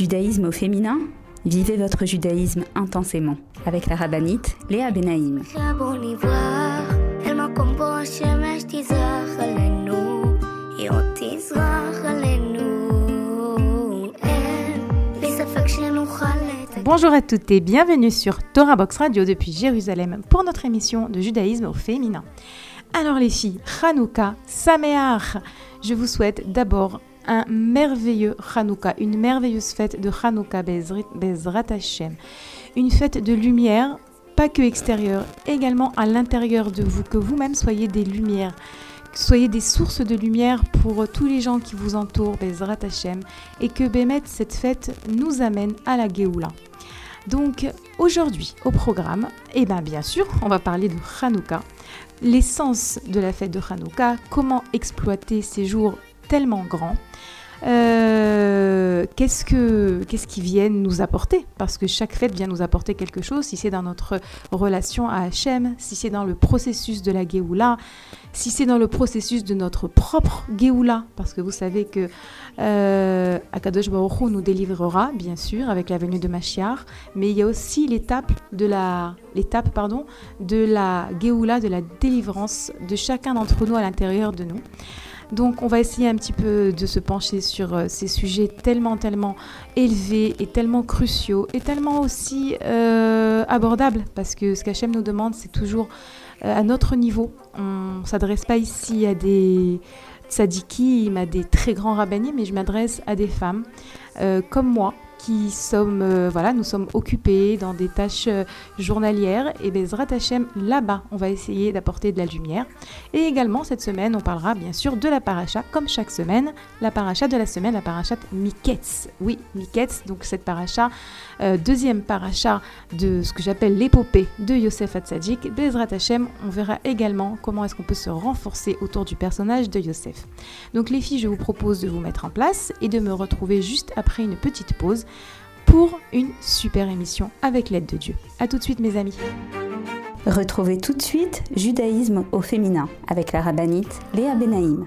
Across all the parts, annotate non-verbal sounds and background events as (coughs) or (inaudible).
Judaïsme au féminin Vivez votre judaïsme intensément avec la rabbinite Léa Benaïm. Bonjour à toutes et bienvenue sur Torah Box Radio depuis Jérusalem pour notre émission de judaïsme au féminin. Alors les filles, Hanouka, Sameach, je vous souhaite d'abord un merveilleux Hanouka, une merveilleuse fête de Hanouka Bezrat Hashem. Une fête de lumière, pas que extérieure, également à l'intérieur de vous, que vous-même soyez des lumières, soyez des sources de lumière pour tous les gens qui vous entourent, Bezrat Hashem, et que Bémet, cette fête, nous amène à la Géoula. Donc aujourd'hui au programme, eh bien bien sûr, on va parler de Hanouka, l'essence de la fête de Hanouka, comment exploiter ces jours tellement grands. Euh, qu'est-ce que qu'est-ce qu'ils viennent nous apporter? Parce que chaque fête vient nous apporter quelque chose. Si c'est dans notre relation à Hachem, si c'est dans le processus de la Géoula, si c'est dans le processus de notre propre Géoula, parce que vous savez que euh, Akadosh Baruch nous délivrera, bien sûr, avec la venue de Mashiach, mais il y a aussi l'étape de la l'étape de la Géoula, de la délivrance de chacun d'entre nous à l'intérieur de nous. Donc on va essayer un petit peu de se pencher sur euh, ces sujets tellement, tellement élevés et tellement cruciaux et tellement aussi euh, abordables parce que ce qu'Hachem nous demande, c'est toujours euh, à notre niveau. On ne s'adresse pas ici à des tzadikim, à des très grands rabbinis, mais je m'adresse à des femmes comme moi qui sommes, euh, voilà, nous sommes occupés dans des tâches euh, journalières. Et Bezrat Hashem, là-bas, on va essayer d'apporter de la lumière. Et également, cette semaine, on parlera bien sûr de la paracha, comme chaque semaine, la paracha de la semaine, la paracha Miketz. Oui, Miketz, donc cette paracha, euh, deuxième paracha de ce que j'appelle l'épopée de Yosef Hatzadik. Bezrat Hashem, on verra également comment est-ce qu'on peut se renforcer autour du personnage de Yosef. Donc les filles, je vous propose de vous mettre en place et de me retrouver juste après une petite pause pour une super émission avec l'aide de Dieu. A tout de suite mes amis. Retrouvez tout de suite Judaïsme au féminin avec la rabbinite Léa Benaïm.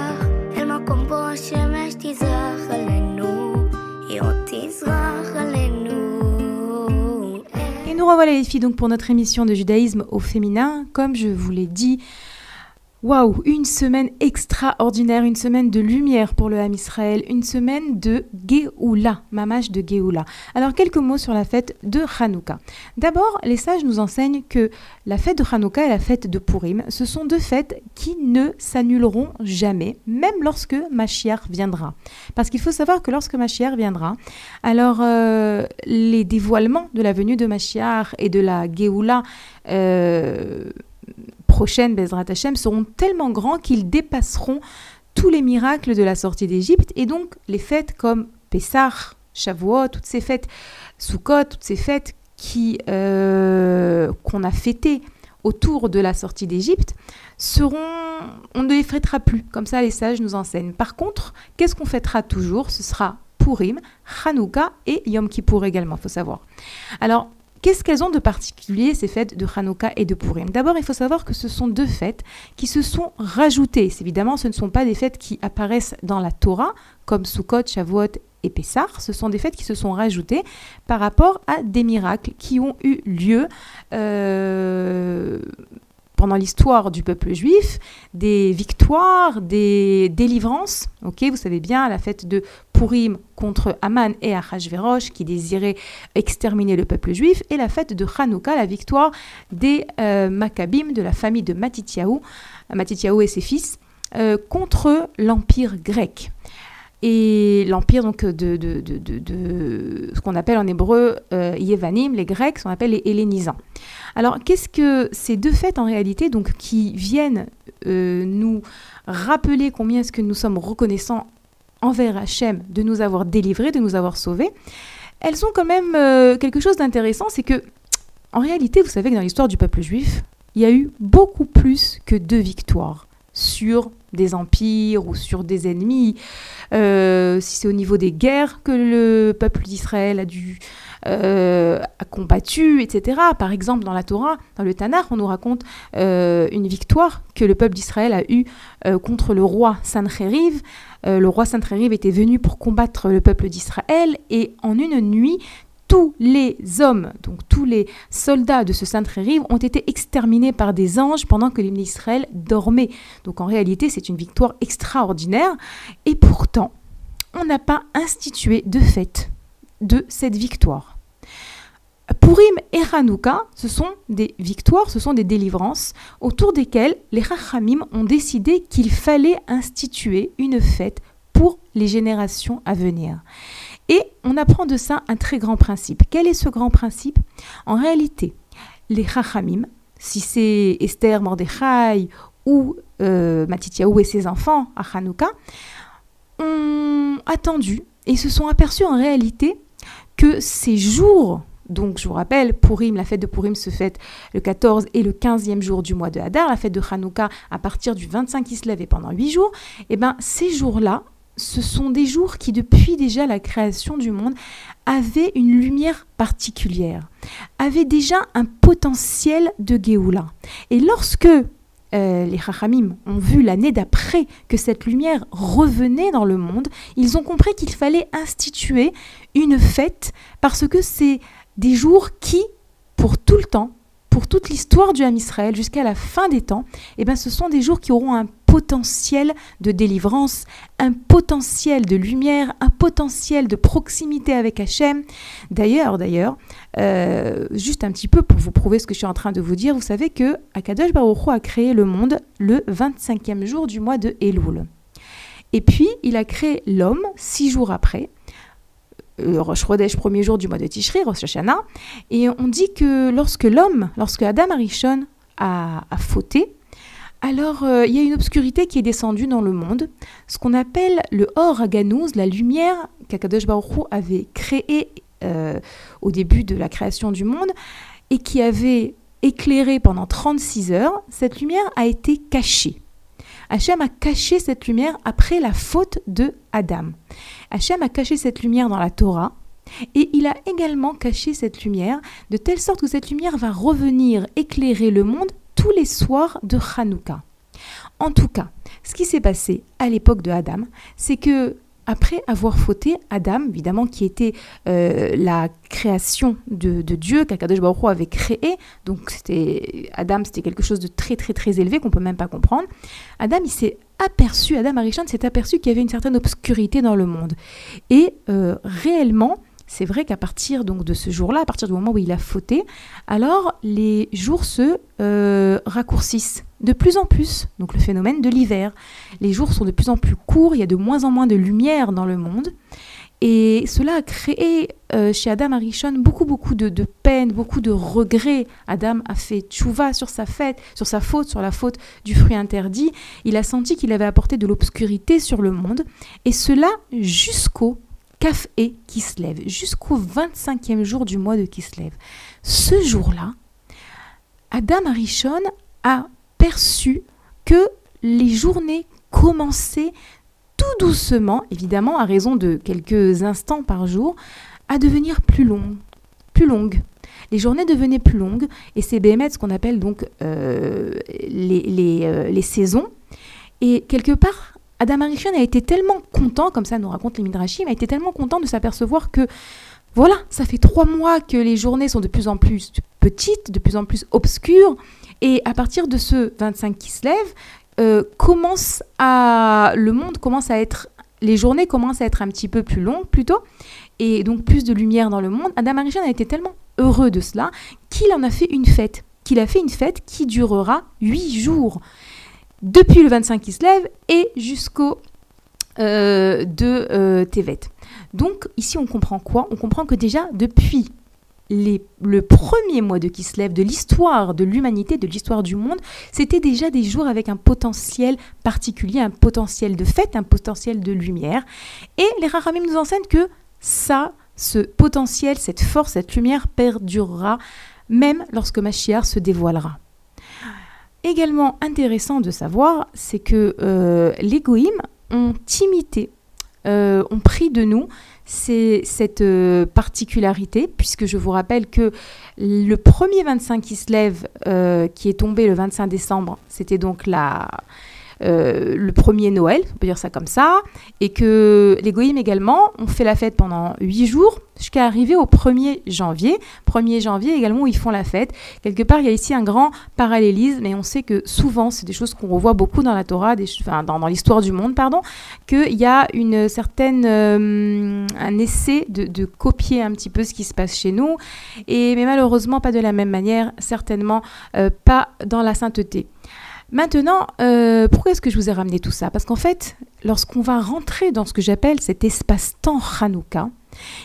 Revoilà les filles donc pour notre émission de judaïsme au féminin. Comme je vous l'ai dit, Waouh, une semaine extraordinaire, une semaine de lumière pour le Ham Israël, une semaine de Géoula, mamash de Géoula. Alors quelques mots sur la fête de Hanouka. D'abord, les sages nous enseignent que la fête de Hanouka et la fête de Purim, ce sont deux fêtes qui ne s'annuleront jamais, même lorsque Mashiach viendra. Parce qu'il faut savoir que lorsque Mashiach viendra, alors euh, les dévoilements de la venue de Mashiach et de la Géoula euh, prochaines, Bezrat Hashem, seront tellement grands qu'ils dépasseront tous les miracles de la sortie d'Égypte et donc les fêtes comme Pessah, Shavuot, toutes ces fêtes, Sukkot, toutes ces fêtes qui euh, qu'on a fêtées autour de la sortie d'Égypte seront, on ne les fêtera plus. Comme ça, les sages nous enseignent. Par contre, qu'est-ce qu'on fêtera toujours? Ce sera Purim, Hanouka et Yom Kippour également, faut savoir. Alors, Qu'est-ce qu'elles ont de particulier, ces fêtes de Hanouka et de Purim? D'abord, il faut savoir que ce sont deux fêtes qui se sont rajoutées. Évidemment, ce ne sont pas des fêtes qui apparaissent dans la Torah, comme Sukkot, Shavuot et Pessah. Ce sont des fêtes qui se sont rajoutées par rapport à des miracles qui ont eu lieu euh, pendant l'histoire du peuple juif, des victoires, des délivrances. Ok, vous savez bien la fête de Purim contre Aman et Achashverosh qui désiraient exterminer le peuple juif, et la fête de Hanouka, la victoire des euh, Maccabim de la famille de Matityahu, Matityahu et ses fils, euh, contre l'empire grec et l'empire donc de, de, de, ce qu'on appelle en hébreu euh, Yevanim, les Grecs, qu'on appelle les Hellénisants. Alors qu'est-ce que ces deux fêtes en réalité donc qui viennent euh, nous rappeler combien est-ce que nous sommes reconnaissants envers Hachem de nous avoir délivrés, de nous avoir sauvés, elles ont quand même euh, quelque chose d'intéressant, c'est que en réalité, vous savez que dans l'histoire du peuple juif, il y a eu beaucoup plus que deux victoires sur des empires ou sur des ennemis, euh, si c'est au niveau des guerres que le peuple d'Israël a dû euh, combattu, etc. Par exemple, dans la Torah, dans le Tanakh, on nous raconte euh, une victoire que le peuple d'Israël a eue contre le roi Sancheriv. le roi Sancheriv était venu pour combattre le peuple d'Israël et en une nuit, tous les hommes, donc tous les soldats de ce Saint-Rive ont été exterminés par des anges pendant que l'hymne d'Israël dormait. Donc en réalité, c'est une victoire extraordinaire. Et pourtant, on n'a pas institué de fête de cette victoire. Purim et Hanouka, ce sont des victoires, ce sont des délivrances autour desquelles les Rachamim ont décidé qu'il fallait instituer une fête pour les générations à venir. Et on apprend de ça un très grand principe. Quel est ce grand principe? En réalité, les Chachamim, si c'est Esther, Mordechai ou euh, Matityahu et ses enfants à Hanouka, ont attendu et se sont aperçus en réalité que ces jours donc, je vous rappelle, Purim, la fête de Purim se fête le 14 et le 15e jour du mois de Hadar, la fête de Hanouka à partir du 25 Kislev et pendant 8 jours. Et eh bien, ces jours-là ce sont des jours qui, depuis déjà la création du monde, avaient une lumière particulière, avaient déjà un potentiel de Géoula. Et lorsque euh, les Chachamim ont vu l'année d'après que cette lumière revenait dans le monde, ils ont compris qu'il fallait instituer une fête parce que c'est des jours qui, pour tout le temps, pour toute l'histoire du Ham Israël jusqu'à la fin des temps, eh ben, ce sont des jours qui auront un potentiel de délivrance, un potentiel de lumière, un potentiel de proximité avec Hachem. D'ailleurs, d'ailleurs, euh, juste un petit peu pour vous prouver ce que je suis en train de vous dire, vous savez que Akadosh Baruch a créé le monde le 25e jour du mois de Elul. Et puis, il a créé l'homme six jours après, euh, Rosh Chodesh, premier jour du mois de Tishri, Rosh Hashanah. Et on dit que lorsque l'homme, lorsque Adam Arishon a, a fauté, alors, euh, il y a une obscurité qui est descendue dans le monde, ce qu'on appelle le Or Aganouz, la lumière qu'Akadosh Baruch avait créée euh, au début de la création du monde et qui avait éclairé pendant 36 heures. Cette lumière a été cachée. Hachem a caché cette lumière après la faute de Adam. Hachem a caché cette lumière dans la Torah. Et il a également caché cette lumière de telle sorte que cette lumière va revenir éclairer le monde tous les soirs de Hanouka. En tout cas, ce qui s'est passé à l'époque de Adam, c'est que après avoir fauté, Adam, évidemment, qui était euh, la création de, Dieu, qu'Akadosh Baruch avait créé, donc c'était Adam, c'était quelque chose de très très très élevé qu'on peut même pas comprendre. Adam, il s'est aperçu, Adam Arishon s'est aperçu qu'il y avait une certaine obscurité dans le monde. Et euh, réellement, c'est vrai qu'à partir donc de ce jour-là, à partir du moment où il a fauté, alors les jours se euh, raccourcissent de plus en plus. Donc le phénomène de l'hiver. Les jours sont de plus en plus courts, il y a de moins en moins de lumière dans le monde. Et cela a créé euh, chez Adam Arishon beaucoup, beaucoup de, de, peine, beaucoup de regrets. Adam a fait tchouva sur sa fête, sur sa faute, sur la faute du fruit interdit. Il a senti qu'il avait apporté de l'obscurité sur le monde. Et cela jusqu'au Kaf et Kislev, jusqu'au 25e jour du mois de Kislev. Ce jour-là, Adam Arishon a perçu que les journées commençaient tout doucement, évidemment à raison de quelques instants par jour, à devenir plus longues, plus longues, Les journées devenaient plus longues et c'est Béhémet ce qu'on appelle donc euh, les, euh, les, saisons. Et quelque part, Adam Arishon a été tellement content, comme ça nous raconte les Midrashim, a été tellement content de s'apercevoir que voilà, ça fait trois mois que les journées sont de plus en plus petites, de plus en plus obscures. Et à partir de ce 25 qui se lève, euh, commence à, le monde commence à être, les journées commencent à être un petit peu plus longues plutôt, et donc plus de lumière dans le monde. Adam Arishon a été tellement heureux de cela qu'il en a fait une fête, qu'il a fait une fête qui durera huit jours, depuis le 25 qui se lève et jusqu'au euh, de euh, Tevet. Donc ici on comprend quoi? On comprend que déjà depuis le premier mois de Kislev, de l'histoire de l'humanité, de l'histoire du monde, c'était déjà des jours avec un potentiel particulier, un potentiel de fête, un potentiel de lumière. Et les Rahamim nous enseignent que ça, ce potentiel, cette force, cette lumière perdurera même lorsque Mashiach se dévoilera. Également intéressant de savoir, c'est que euh, les Goïms ont imité, euh, ont pris de nous cette euh, particularité, puisque je vous rappelle que le premier 25 qui se lève, qui est tombé le 25 décembre, c'était donc la, euh, le premier Noël, on peut dire ça comme ça, et que les Goïms également ont fait la fête pendant huit jours jusqu'à arriver au 1er janvier. 1er janvier également où ils font la fête. Quelque part, il y a ici un grand parallélisme, et on sait que souvent, c'est des choses qu'on revoit beaucoup dans la Torah, enfin, dans, l'histoire du monde, pardon, qu'il y a une certaine, euh, un essai de, copier un petit peu ce qui se passe chez nous, et, mais malheureusement pas de la même manière, certainement euh, pas dans la sainteté. Maintenant, euh, pourquoi est-ce que je vous ai ramené tout ça? Parce qu'en fait, lorsqu'on va rentrer dans ce que j'appelle cet espace-temps Hanouka,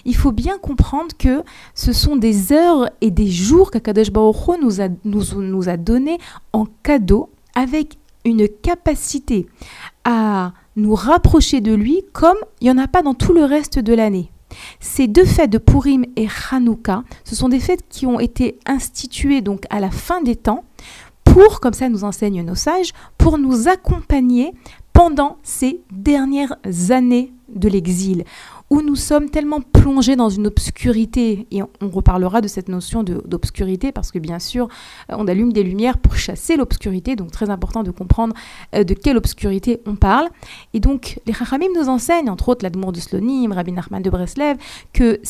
il faut bien comprendre que ce sont des heures et des jours qu'Akadosh Baruch nous a, nous, a donné en cadeau avec une capacité à nous rapprocher de lui comme il n'y en a pas dans tout le reste de l'année. Ces deux fêtes de Purim et Hanouka, ce sont des fêtes qui ont été instituées donc à la fin des temps comme ça nous enseignent nos sages, pour nous accompagner pendant ces dernières années de l'exil où nous sommes tellement plongés dans une obscurité, et on, reparlera de cette notion d'obscurité, parce que bien sûr, euh, on allume des lumières pour chasser l'obscurité, donc très important de comprendre euh, de quelle obscurité on parle. Et donc, les Chachamim nous enseignent, entre autres l'Admour de Slonim, Rabbi Nachman de Breslev, que,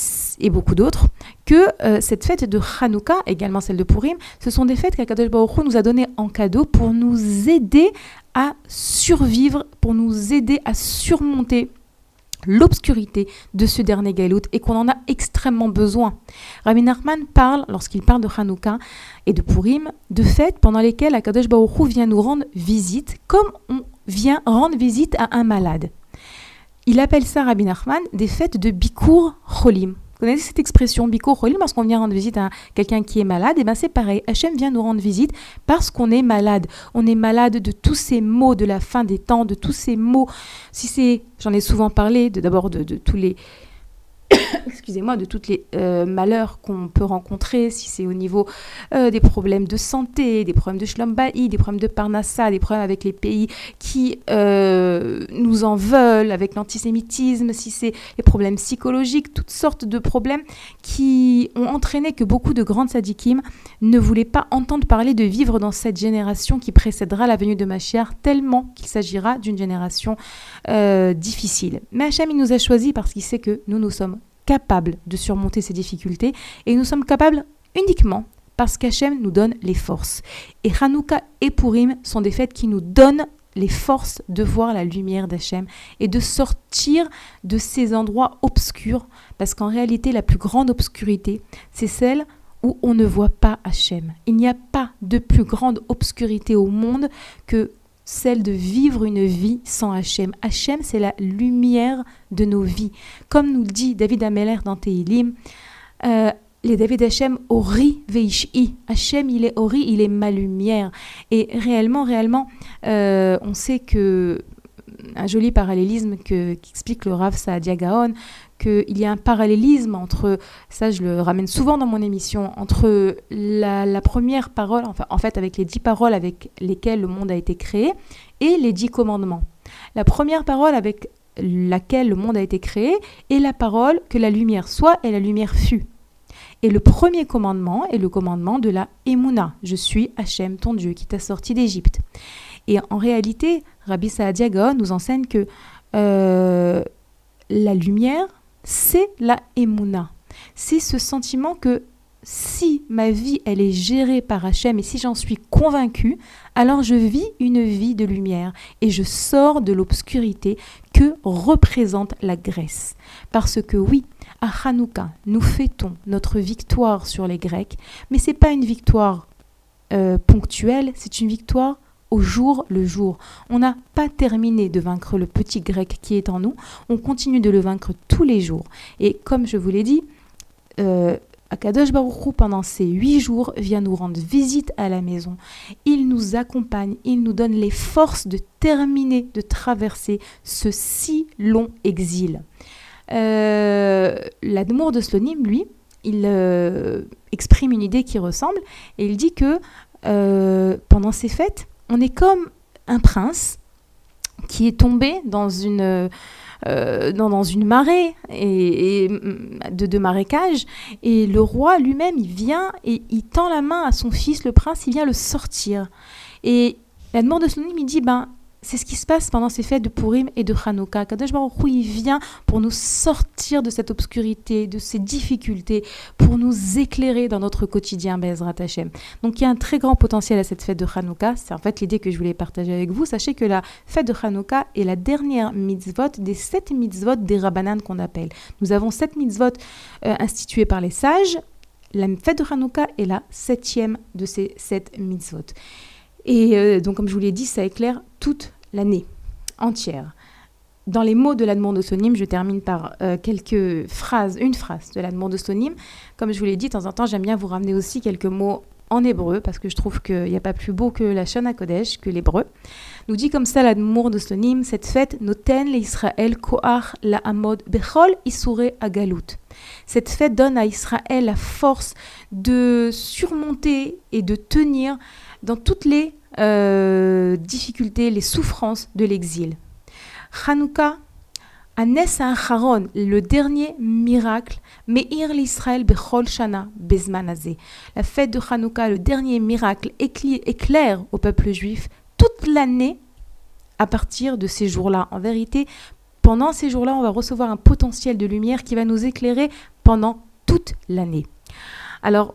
et beaucoup d'autres, que euh, cette fête de Hanouka, également celle de Purim, ce sont des fêtes qu'Akadosh Baruch nous a données en cadeau pour nous aider à survivre, pour nous aider à surmonter l'obscurité de ce dernier Galout et qu'on en a extrêmement besoin. Rabbi Nachman parle, lorsqu'il parle de Hanouka et de Purim, de fêtes pendant lesquelles Akadosh Baruch vient nous rendre visite, comme on vient rendre visite à un malade. Il appelle ça, Rabbi Nachman, des fêtes de Bikur Cholim. Vous connaissez cette expression Biko Cholim lorsqu'on vient rendre visite à quelqu'un qui est malade Et eh bien c'est pareil. Hachem vient nous rendre visite parce qu'on est malade. On est malade de tous ces maux de la fin des temps, de tous ces maux. Si c'est, j'en ai souvent parlé, d'abord de, de tous les (coughs) excusez-moi, de tous les euh, malheurs qu'on peut rencontrer, si c'est au niveau euh, des problèmes de santé, des problèmes de Shlombaï, des problèmes de Parnassa, des problèmes avec les pays qui euh, nous en veulent, avec l'antisémitisme, si c'est les problèmes psychologiques, toutes sortes de problèmes qui ont entraîné que beaucoup de grandes sadikim ne voulaient pas entendre parler de vivre dans cette génération qui précédera la venue de Machiar, tellement qu'il s'agira d'une génération difficile. Mais Hachem, il nous a choisis parce qu'il sait que nous, nous sommes capables de surmonter ces difficultés et nous sommes capables uniquement parce qu'Hachem nous donne les forces. Et Hanouka et Purim sont des fêtes qui nous donnent les forces de voir la lumière d'Hachem et de sortir de ces endroits obscurs, parce qu'en réalité, la plus grande obscurité, c'est celle où on ne voit pas Hachem. Il n'y a pas de plus grande obscurité au monde que celle de vivre une vie sans Hachem. Hachem, c'est la lumière de nos vies. Comme nous le dit David Ameller dans Teilim, euh, les David Hachem, Ori Veishi. Hachem, il est Ori, il est ma lumière. Et réellement, réellement, euh, on sait que un joli parallélisme que, qu'explique le Rav Saadia Gaon, qu'il y a un parallélisme entre, ça je le ramène souvent dans mon émission, entre la, première parole, enfin, en fait avec les dix paroles avec lesquelles le monde a été créé, et les dix commandements. La première parole avec laquelle le monde a été créé est la parole que la lumière soit et la lumière fut. Et le premier commandement est le commandement de la Emouna. Je suis Hachem, ton Dieu, qui t'a sorti d'Égypte. Et en réalité, Rabbi Saadia Gaon nous enseigne que euh, la lumière, c'est la Emouna. C'est ce sentiment que si ma vie, elle est gérée par Hachem et si j'en suis convaincue, alors je vis une vie de lumière et je sors de l'obscurité que représente la Grèce. Parce que oui, à Hanouka, nous fêtons notre victoire sur les Grecs, mais ce n'est pas une victoire euh, ponctuelle, c'est une victoire au jour le jour. On n'a pas terminé de vaincre le petit grec qui est en nous, on continue de le vaincre tous les jours. Et comme je vous l'ai dit, euh, Akadosh Baruchou, pendant ces huit jours, vient nous rendre visite à la maison. Il nous accompagne, il nous donne les forces de terminer, de traverser ce si long exil. Euh, L'Admour de Slonim, lui, il euh, exprime une idée qui ressemble et il dit que euh, pendant ces fêtes, on est comme un prince qui est tombé dans une euh, dans, une marée et, de, de, marécage. Et le roi lui-même, il vient et il tend la main à son fils, le prince, il vient le sortir. Et la demande de Slonim, il dit, ben, c'est ce qui se passe pendant ces fêtes de Purim et de Hanouka. Kadosh Baruch il vient pour nous sortir de cette obscurité, de ces difficultés, pour nous éclairer dans notre quotidien, Bezrat Hashem. Donc il y a un très grand potentiel à cette fête de Hanouka. C'est en fait l'idée que je voulais partager avec vous. Sachez que la fête de Hanouka est la dernière mitzvot des sept mitzvot des Rabbanan qu'on appelle. Nous avons sept mitzvot euh, instituées par les sages. La fête de Hanouka est la septième de ces sept mitzvot. Et euh, donc, comme je vous l'ai dit, ça éclaire toute l'année entière. Dans les mots de la demande je termine par euh, quelques phrases, une phrase de la demande. Comme je vous l'ai dit, de temps en temps, j'aime bien vous ramener aussi quelques mots en hébreu, parce que je trouve qu'il n'y a pas plus beau que la Shana Kodesh, que l'hébreu. Nous dit comme ça la de Sonim, cette fête, Noten l'Israël Koach la Amod Bechol Isure Agalut. Cette fête donne à Israël la force de surmonter et de tenir dans toutes les euh, difficultés, les souffrances de l'exil. Hanouka, Anes Haron, le dernier miracle, Meir l'Israël Bechol Shana Bezmanazé. La fête de Hanouka, le dernier miracle, éclaire au peuple juif toute l'année à partir de ces jours-là. En vérité, pendant ces jours-là, on va recevoir un potentiel de lumière qui va nous éclairer pendant toute l'année. Alors,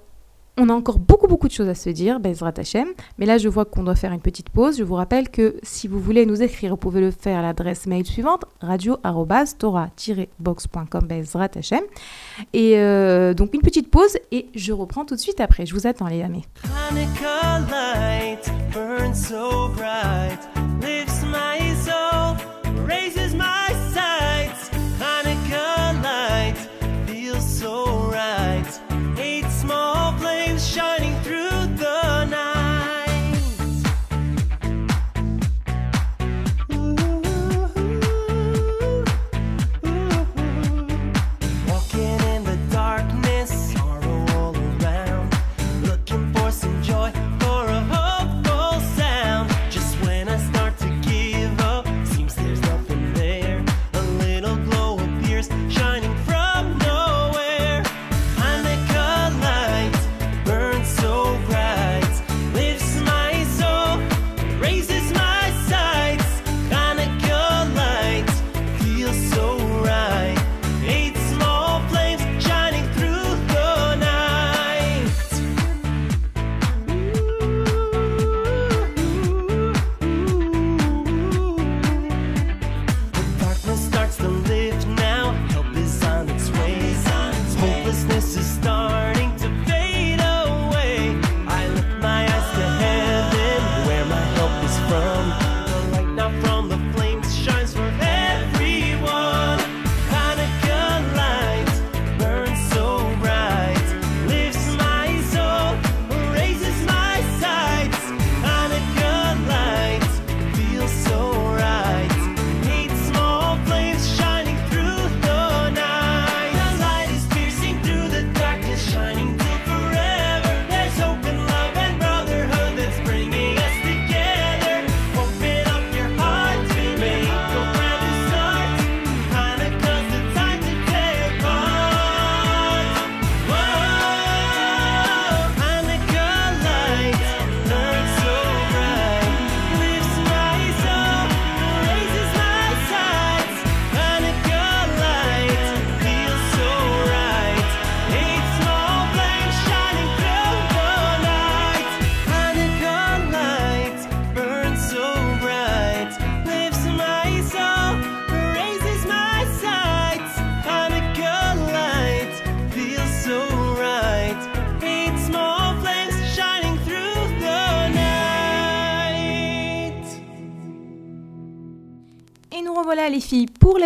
on a encore beaucoup beaucoup de choses à se dire, Bezrat Hashem, mais là je vois qu'on doit faire une petite pause. Je vous rappelle que si vous voulez nous écrire, vous pouvez le faire à l'adresse mail suivante radio-tora-box.com Bezrat Hashem. Et euh, donc une petite pause et je reprends tout de suite après. Je vous attends les amis.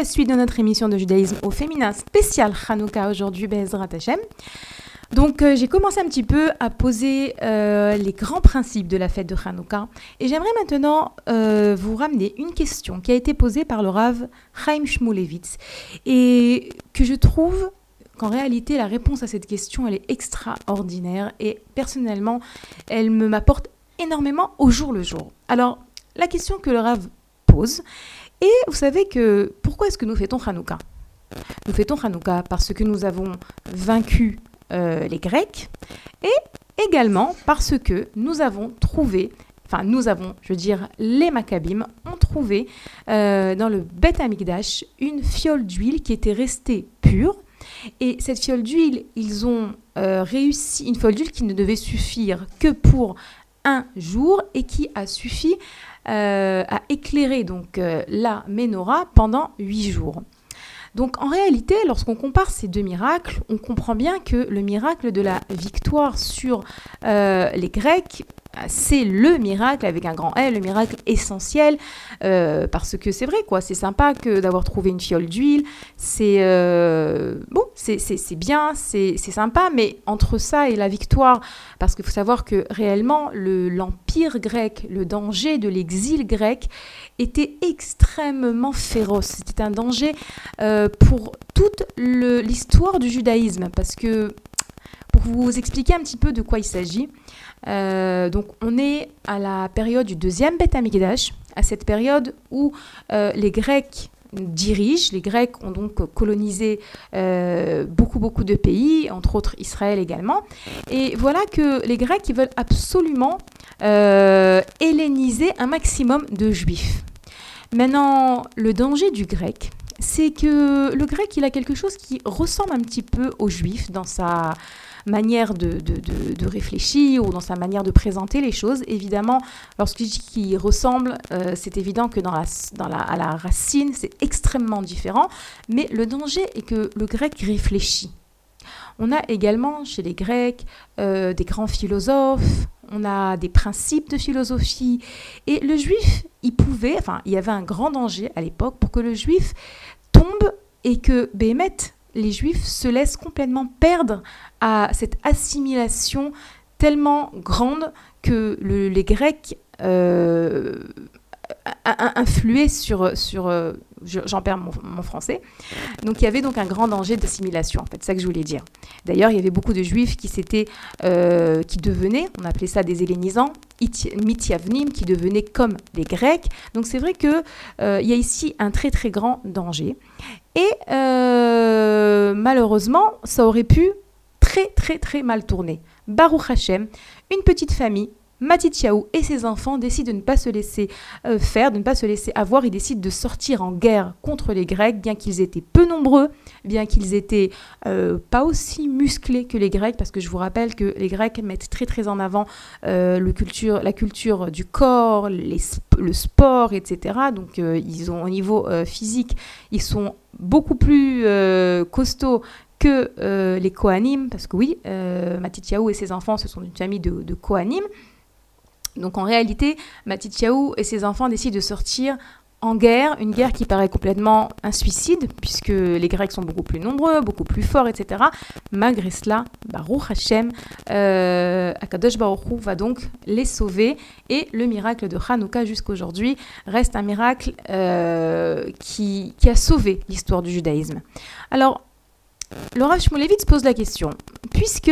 Suite de notre émission de judaïsme au féminin spécial Hanouka aujourd'hui, Bezrat Hashem. Donc euh, j'ai commencé un petit peu à poser euh, les grands principes de la fête de Hanouka et j'aimerais maintenant euh, vous ramener une question qui a été posée par le Rav Chaim Shmulevitz et que je trouve qu'en réalité la réponse à cette question elle est extraordinaire et personnellement elle me m'apporte énormément au jour le jour. Alors la question que le Rav pose et vous savez que pourquoi est-ce que nous fêtons Hanouka? Nous fêtons Hanouka parce que nous avons vaincu euh, les Grecs, et également parce que nous avons trouvé, enfin nous avons, je veux dire, les Maccabim ont trouvé euh, dans le Beth Amikdash une fiole d'huile qui était restée pure. Et cette fiole d'huile, ils ont euh, réussi, une fiole d'huile qui ne devait suffire que pour un jour et qui a suffi à éclairer donc la menorah pendant huit jours. Donc en réalité, lorsqu'on compare ces deux miracles, on comprend bien que le miracle de la victoire sur euh, les Grecs c'est le miracle avec un grand L, le miracle essentiel, euh, parce que c'est vrai, quoi. C'est sympa que d'avoir trouvé une fiole d'huile. C'est euh, bon, c'est bien, c'est sympa, mais entre ça et la victoire, parce qu'il faut savoir que réellement l'empire grec, le danger de l'exil grec était extrêmement féroce. C'était un danger euh, pour toute l'histoire du judaïsme, parce que pour vous expliquer un petit peu de quoi il s'agit. Euh, donc on est à la période du deuxième Beth à cette période où euh, les Grecs dirigent. Les Grecs ont donc colonisé euh, beaucoup beaucoup de pays, entre autres Israël également. Et voilà que les Grecs ils veulent absolument helléniser un maximum de Juifs. Maintenant, le danger du grec, c'est que le grec, il a quelque chose qui ressemble un petit peu aux juifs dans sa manière de, réfléchir ou dans sa manière de présenter les choses. Évidemment, lorsque je dis qu'il ressemble, euh, c'est évident que dans la, dans la, à la racine, c'est extrêmement différent. Mais le danger est que le grec réfléchit. On a également chez les Grecs euh, des grands philosophes, on a des principes de philosophie. Et le juif, il pouvait, enfin, il y avait un grand danger à l'époque pour que le juif tombe et que Béhémet, les juifs, se laissent complètement perdre à cette assimilation tellement grande que les Grecs euh, influaient sur, sur euh, j'en perds mon, français. Donc il y avait donc un grand danger d'assimilation, en fait, c'est ça que je voulais dire. D'ailleurs, il y avait beaucoup de juifs qui euh, qui devenaient, on appelait ça des hellénisants, mithyavnim, qui devenaient comme les Grecs. Donc c'est vrai que euh, y a ici un très très grand danger. Et euh, malheureusement, ça aurait pu très très très mal tourner. Baruch Hashem, une petite famille Matityahu et ses enfants décident de ne pas se laisser euh, faire, de ne pas se laisser avoir. Ils décident de sortir en guerre contre les Grecs, bien qu'ils étaient peu nombreux, bien qu'ils étaient euh, pas aussi musclés que les Grecs, parce que je vous rappelle que les Grecs mettent très très en avant euh, la culture du corps, le sport, etc. Donc ils ont au niveau physique, ils sont beaucoup plus costauds que les Kohanim, parce que oui, Matityahu et ses enfants, ce sont une famille de, de Kohanim. Donc en réalité, Matityahu et ses enfants décident de sortir en guerre, une guerre qui paraît complètement un suicide, puisque les Grecs sont beaucoup plus nombreux, beaucoup plus forts, etc. Malgré cela, Baruch Hashem, euh, Akadosh Baruch va donc les sauver, et le miracle de Hanouka jusqu'aujourd'hui reste un miracle euh, qui, qui, a sauvé l'histoire du judaïsme. Alors, Laura Shmulevitz pose la question, puisque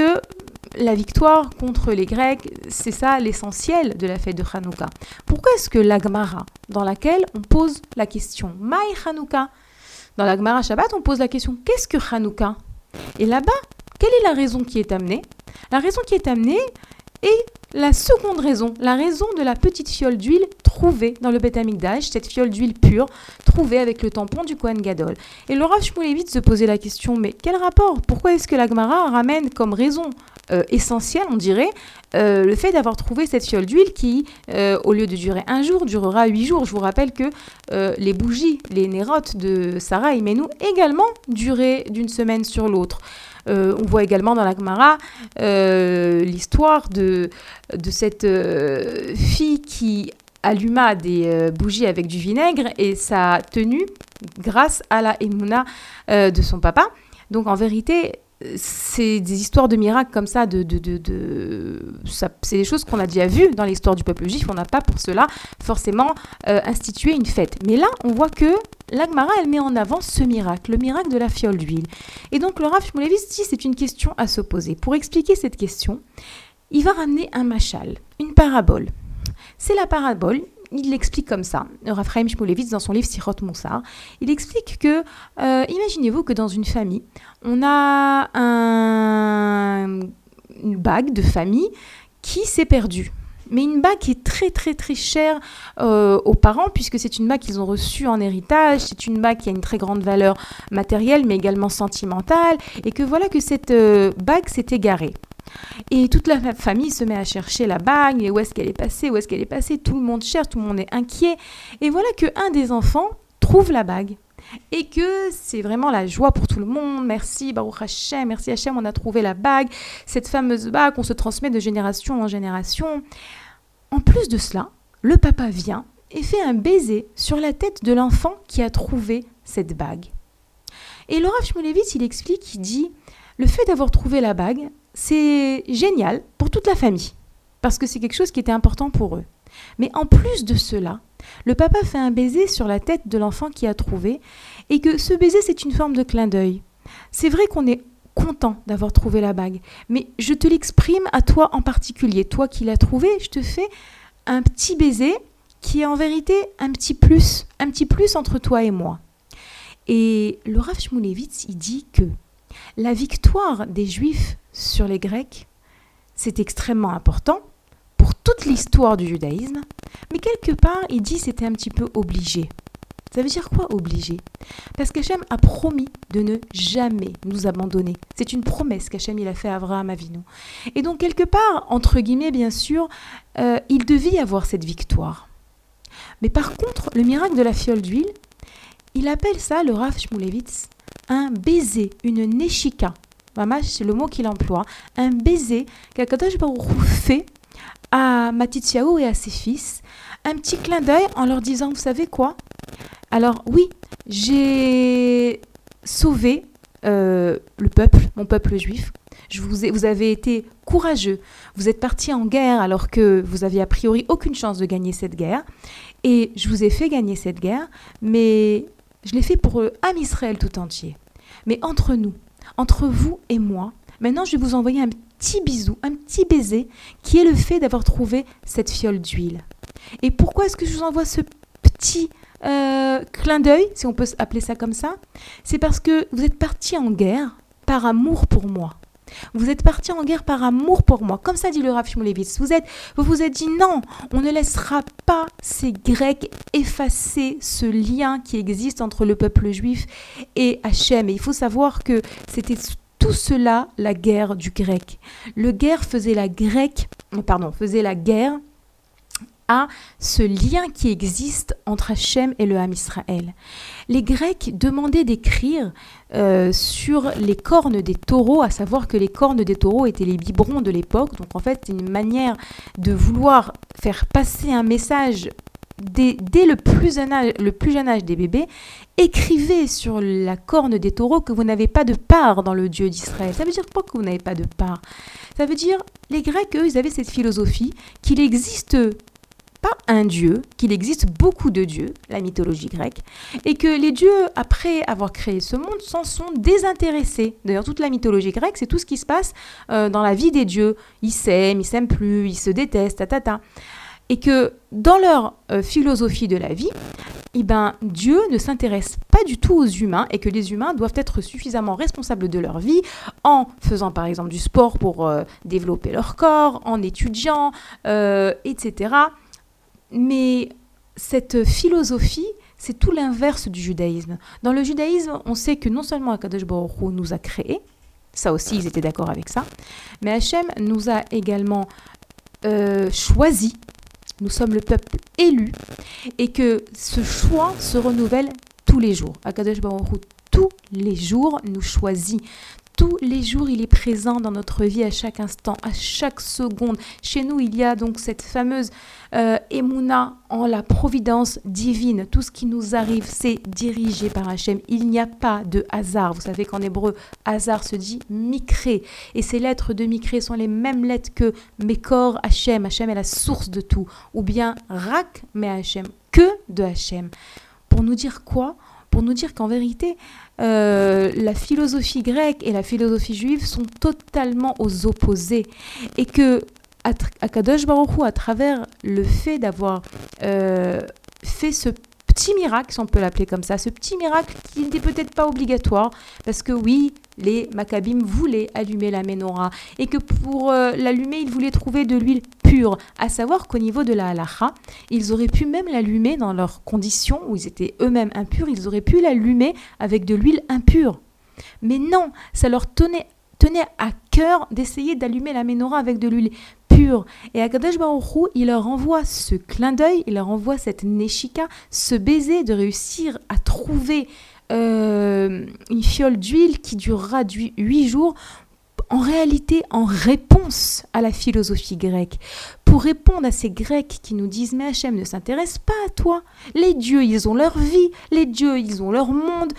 la victoire contre les Grecs, c'est ça l'essentiel de la fête de Hanouka. Pourquoi est-ce que l'Agmara, dans laquelle on pose la question Maï Hanouka Dans l'Agmara Shabbat, on pose la question Qu'est-ce que Hanouka? Et là-bas, quelle est la raison qui est amenée? La raison qui est amenée est la seconde raison, la raison de la petite fiole d'huile trouvée dans le Beth cette fiole d'huile pure trouvée avec le tampon du Kohen Gadol. Et le Rav se posait la question, mais quel rapport? Pourquoi est-ce que la Gemara ramène comme raison euh, essentielle, on dirait, euh, le fait d'avoir trouvé cette fiole d'huile qui, euh, au lieu de durer un jour, durera huit jours? Je vous rappelle que les bougies, les nérotes de Sarah et Menou également duraient d'une semaine sur l'autre. Euh, on voit également dans la Gemara euh, l'histoire de, de cette euh, fille qui alluma des bougies avec du vinaigre et sa tenue grâce à la Emouna euh, de son papa. Donc en vérité, c'est des histoires de miracles comme ça, de, de, de, c'est des choses qu'on a déjà vues dans l'histoire du peuple juif. On n'a pas pour cela forcément euh, institué une fête. Mais là, on voit que l'Agmara, elle met en avant ce miracle, le miracle de la fiole d'huile. Et donc le Rav Shmulevitz dit c'est une question à se poser. Pour expliquer cette question, il va ramener un machal, une parabole. C'est la parabole il l'explique comme ça. Raphaël Shmulevitz, dans son livre Sirot Moussar, il explique que, euh, imaginez-vous que dans une famille, on a un, une bague de famille qui s'est perdue. Mais une bague qui est très très très chère euh, aux parents puisque c'est une bague qu'ils ont reçue en héritage, c'est une bague qui a une très grande valeur matérielle mais également sentimentale et que voilà que cette euh, bague s'est égarée. Et toute la famille se met à chercher la bague, et où est-ce qu'elle est passée, où est-ce qu'elle est passée, tout le monde cherche, tout le monde est inquiet. Et voilà que un des enfants trouve la bague. Et que c'est vraiment la joie pour tout le monde. Merci Baruch Hashem, merci Hashem, on a trouvé la bague, cette fameuse bague qu'on se transmet de génération en génération. En plus de cela, le papa vient et fait un baiser sur la tête de l'enfant qui a trouvé cette bague. Et Laura Shmulevitz, il explique, il dit, le fait d'avoir trouvé la bague, c'est génial pour toute la famille, parce que c'est quelque chose qui était important pour eux. Mais en plus de cela, le papa fait un baiser sur la tête de l'enfant qui a trouvé, et que ce baiser, c'est une forme de clin d'œil. C'est vrai qu'on est content d'avoir trouvé la bague, mais je te l'exprime à toi en particulier. Toi qui l'as trouvé, je te fais un petit baiser qui est en vérité un petit plus, un petit plus entre toi et moi. Et le Rav Shmulevitz, il dit que la victoire des Juifs sur les Grecs, c'est extrêmement important pour toute l'histoire du judaïsme, mais quelque part, il dit c'était un petit peu obligé. Ça veut dire quoi obligé Parce qu'Hachem a promis de ne jamais nous abandonner. C'est une promesse qu'Hachem a fait à Abraham Avinu. Et donc quelque part, entre guillemets bien sûr, euh, il devait avoir cette victoire. Mais par contre, le miracle de la fiole d'huile, il appelle ça, le Rav Shmulevitz, un baiser, une neshika. C'est le mot qu'il emploie. Un baiser qu'Akadosh Baruch fait à Matityahu et à ses fils. Un petit clin d'œil en leur disant, vous savez quoi? Alors oui, j'ai sauvé euh, le peuple, mon peuple juif. Je vous, ai, vous avez été courageux. Vous êtes parti en guerre alors que vous aviez a priori aucune chance de gagner cette guerre. Et je vous ai fait gagner cette guerre, mais je l'ai fait pour âme Israël tout entier. Mais entre nous, entre vous et moi, maintenant je vais vous envoyer un petit bisou, un petit baiser, qui est le fait d'avoir trouvé cette fiole d'huile. Et pourquoi est-ce que je vous envoie ce petit euh, clin d'œil, si on peut appeler ça comme ça? C'est parce que vous êtes parti en guerre par amour pour moi. Vous êtes parti en guerre par amour pour moi. Comme ça dit le Rav Shmulevitz. Vous, êtes, vous êtes dit non, on ne laissera pas ces Grecs effacer ce lien qui existe entre le peuple juif et Hachem. Et il faut savoir que c'était tout cela la guerre du grec. Le guerre faisait la grecque, pardon, faisait la guerre à ce lien qui existe entre Hachem et le Ham Israël. Les Grecs demandaient d'écrire euh, sur les cornes des taureaux, à savoir que les cornes des taureaux étaient les biberons de l'époque. Donc en fait, une manière de vouloir faire passer un message Dès, le, plus jeune âge, des bébés, écrivez sur la corne des taureaux que vous n'avez pas de part dans le Dieu d'Israël. Ça veut dire quoi que vous n'avez pas de part? Ça veut dire, les Grecs, eux, ils avaient cette philosophie qu'il existe pas un dieu, qu'il existe beaucoup de dieux, la mythologie grecque, et que les dieux, après avoir créé ce monde, s'en sont désintéressés. D'ailleurs, toute la mythologie grecque, c'est tout ce qui se passe euh, dans la vie des dieux. Ils s'aiment, ils s'aiment plus, ils se détestent, ta, ta, ta. Et que dans leur euh, philosophie de la vie, eh ben, Dieu ne s'intéresse pas du tout aux humains et que les humains doivent être suffisamment responsables de leur vie en faisant par exemple du sport pour euh, développer leur corps, en étudiant, etc. Mais cette philosophie, c'est tout l'inverse du judaïsme. Dans le judaïsme, on sait que non seulement Akadosh Baruch nous a créés, ça aussi ils étaient d'accord avec ça, mais Hachem nous a également euh, choisi, nous sommes le peuple élu, et que ce choix se renouvelle tous les jours. Akadosh Baruch tous les jours, nous choisit tous les jours, il est présent dans notre vie à chaque instant, à chaque seconde. Chez nous, il y a donc cette fameuse euh, en la providence divine. Tout ce qui nous arrive, c'est dirigé par Hachem. Il n'y a pas de hasard. Vous savez qu'en hébreu, hasard se dit micré. Et ces lettres de micré sont les mêmes lettres que Mekor Hachem. Hachem est la source de tout. Ou bien Rak, mais Hachem. Que de Hachem. Pour nous dire quoi? Pour nous dire qu'en vérité, euh, la philosophie grecque et la philosophie juive sont totalement aux opposés. Et que Akadosh Baruch Hu, à travers le fait d'avoir euh, fait ce petit miracle, si on peut l'appeler comme ça, ce petit miracle qui n'était peut-être pas obligatoire, parce que oui, les Maccabim voulaient allumer la menorah, et que pour euh, l'allumer, ils voulaient trouver de l'huile pure, à savoir qu'au niveau de la halacha, ils auraient pu même l'allumer dans leurs conditions où ils étaient eux-mêmes impurs, ils auraient pu l'allumer avec de l'huile impure. Mais non, ça leur tenait, à cœur d'essayer d'allumer la menorah avec de l'huile et Akadosh Baruch il leur envoie ce clin d'œil, il leur envoie cette neshika, ce baiser de réussir à trouver euh, une fiole d'huile qui durera huit jours en réalité en réponse à la philosophie grecque. Pour répondre à ces Grecs qui nous disent Mais Hachem ne s'intéresse pas à toi. Les dieux, ils ont leur vie. Les dieux, ils ont leur monde.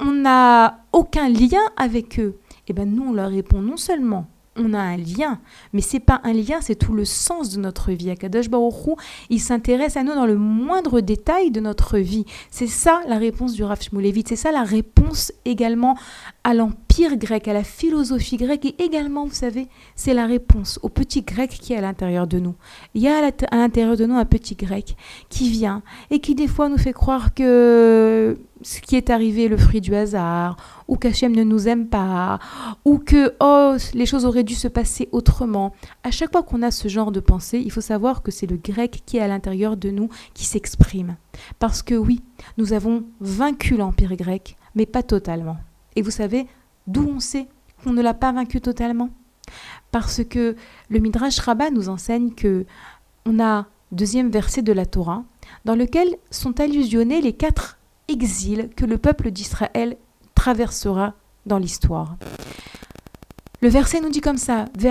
On n'a aucun lien avec eux. Et eh bien nous, on leur répond non seulement on a un lien, mais c'est pas un lien, c'est tout le sens de notre vie. Akadosh Baruch il s'intéresse à nous dans le moindre détail de notre vie. C'est ça la réponse du Rav Shmulevitz, c'est ça la réponse également à l'empire grec, à la philosophie grecque et également, vous savez, c'est la réponse au petit grec qui est à l'intérieur de nous. Il y a à l'intérieur de nous un petit grec qui vient et qui des fois nous fait croire que ce qui est arrivé est le fruit du hasard, ou qu'Hachem ne nous aime pas, ou que oh, les choses auraient dû se passer autrement. À chaque fois qu'on a ce genre de pensée, il faut savoir que c'est le grec qui est à l'intérieur de nous qui s'exprime. Parce que oui, nous avons vaincu l'empire grec, mais pas totalement. Et vous savez d'où on sait qu'on ne l'a pas vaincu totalement? Parce que le Midrash Rabbah nous enseigne que on a deuxième verset de la Torah dans lequel sont allusionnés les quatre exil que le peuple d'Israël traversera dans l'histoire. Le verset nous dit comme ça Et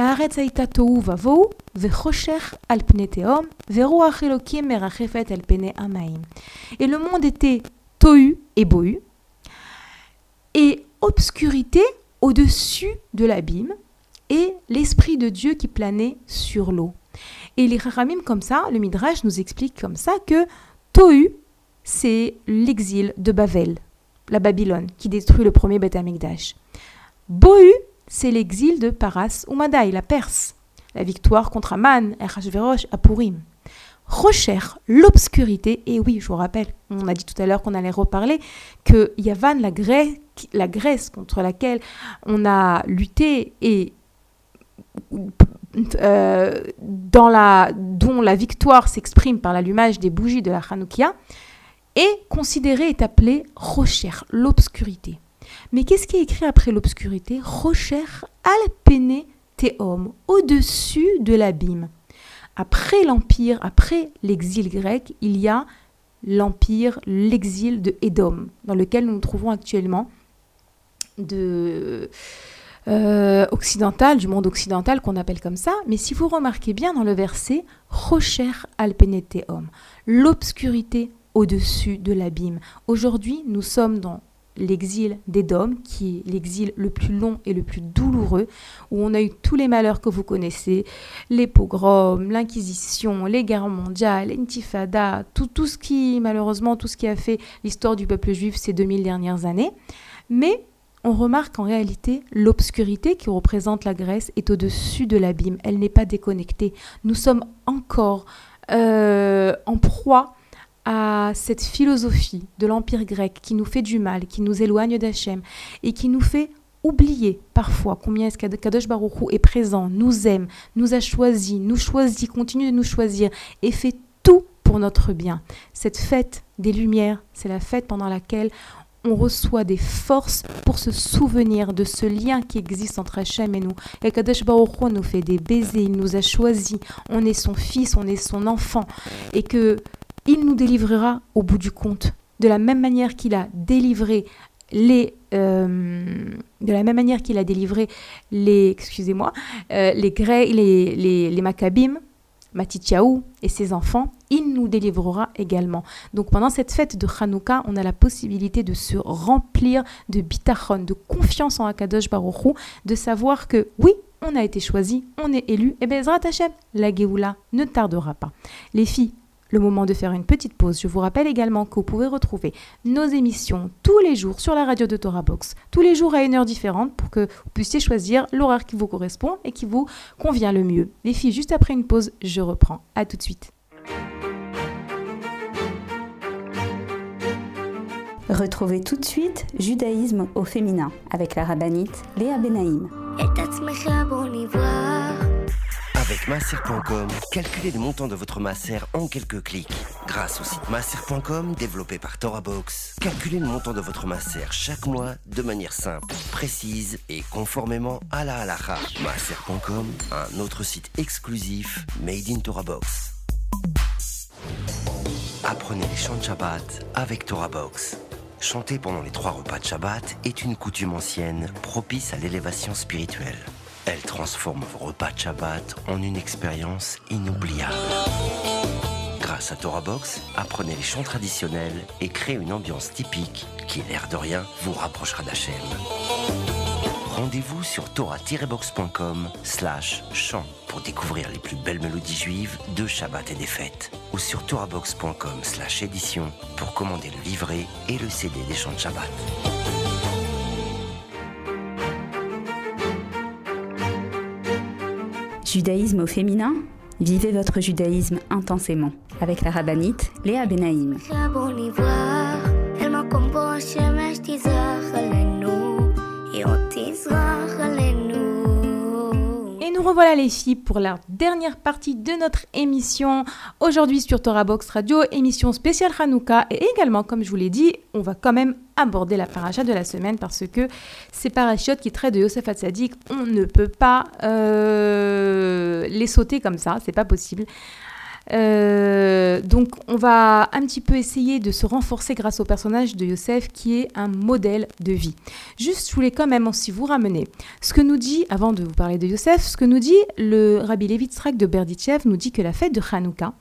le monde était tohu et bohu, et obscurité au-dessus de l'abîme, et l'Esprit de Dieu qui planait sur l'eau. Et les Haramim, comme ça, le Midrash nous explique comme ça que Tohu, c'est l'exil de Bavel, la Babylone, qui détruit le premier Beth Amikdash. Bohu, c'est l'exil de Paras ou Madaï, la Perse, la victoire contre Aman, Echashverosh, Apurim. Rocher, l'obscurité, et oui, je vous rappelle, on a dit tout à l'heure qu'on allait reparler, que Yavan, la Grèce, la Grèce contre laquelle on a lutté et euh, dans la, dont la victoire s'exprime par l'allumage des bougies de la Hanoukia, est considéré est appelé Rocher, l'obscurité. Mais qu'est-ce qui est écrit après l'obscurité? Rocher alpene teom, au-dessus de l'abîme. Après l'empire, après l'exil grec, il y a l'empire, l'exil de Édom, dans lequel nous nous trouvons actuellement, de euh, occidental, du monde occidental qu'on appelle comme ça. Mais si vous remarquez bien dans le verset, Rocher alpene teom, l'obscurité au-dessus de l'abîme. Aujourd'hui, nous sommes dans l'exil d'Édom, qui est l'exil le plus long et le plus douloureux, où on a eu tous les malheurs que vous connaissez, les pogroms, l'Inquisition, les guerres mondiales, l'intifada, tout, tout ce qui, malheureusement, tout ce qui a fait l'histoire du peuple juif ces 2000 dernières années. Mais on remarque en réalité l'obscurité qui représente la Grèce est au-dessus de l'abîme, elle n'est pas déconnectée. Nous sommes encore euh, en proie à cette philosophie de l'Empire grec qui nous fait du mal, qui nous éloigne d'Hachem et qui nous fait oublier parfois combien est-ce qu'Akadosh Baruch est présent, nous aime, nous a choisi, nous choisit, continue de nous choisir et fait tout pour notre bien. Cette fête des Lumières, c'est la fête pendant laquelle on reçoit des forces pour se souvenir de ce lien qui existe entre Hachem et nous. Et Kadosh Baruch nous fait des baisers, il nous a choisis, on est son fils, on est son enfant, et que il nous délivrera au bout du compte. De la même manière qu'il a délivré les euh, de la même manière qu'il a délivré les, excusez-moi, euh, les Grecs, les, les, les Matityahu et ses enfants, il nous délivrera également. Donc pendant cette fête de Hanouka, on a la possibilité de se remplir de bitachon, de confiance en Akadosh Baruch de savoir que oui, on a été choisi, on est élu, et bien Zrat la Géoula ne tardera pas. Les filles, le moment de faire une petite pause. Je vous rappelle également que vous pouvez retrouver nos émissions tous les jours sur la radio de Torah Box, tous les jours à une heure différente pour que vous puissiez choisir l'horaire qui vous correspond et qui vous convient le mieux. Les filles, juste après une pause, je reprends. À tout de suite. Retrouvez tout de suite Judaïsme au féminin avec la rabbinite Léa Benaïm. Avec masser.com, calculez le montant de votre masser en quelques clics. Grâce au site masser.com développé par ToraBox, calculez le montant de votre masser chaque mois de manière simple, précise et conformément à la halakha. Masser.com, un autre site exclusif made in ToraBox. Apprenez les chants de Shabbat avec ToraBox. Chanter pendant les trois repas de Shabbat est une coutume ancienne propice à l'élévation spirituelle. Elle transforme vos repas de Shabbat en une expérience inoubliable. Grâce à Torah Box, apprenez les chants traditionnels et créez une ambiance typique qui, l'air de rien, vous rapprochera d'Hachem. Rendez-vous sur torah-box.com slash chant pour découvrir les plus belles mélodies juives de Shabbat et des fêtes. Ou sur torahbox.com slash édition pour commander le livret et le CD des chants de Shabbat. Judaïsme au féminin Vivez votre judaïsme intensément avec la rabbinite Léa Benaïm. Revoilà les filles pour la dernière partie de notre émission. Aujourd'hui sur Torah Box Radio, émission spéciale Hanouka. Et également comme je vous l'ai dit, on va quand même aborder la paracha de la semaine parce que ces parachutes qui traitent de Yosef Hatzadik, on ne peut pas euh, les sauter comme ça, c'est pas possible. Euh, donc on va un petit peu essayer de se renforcer grâce au personnage de Yosef qui est un modèle de vie. Juste, je voulais quand même aussi vous ramener ce que nous dit, avant de vous parler de Yosef, ce que nous dit le Rabbi Levitzrak de Berditchev, nous dit que la fête de Hanouka,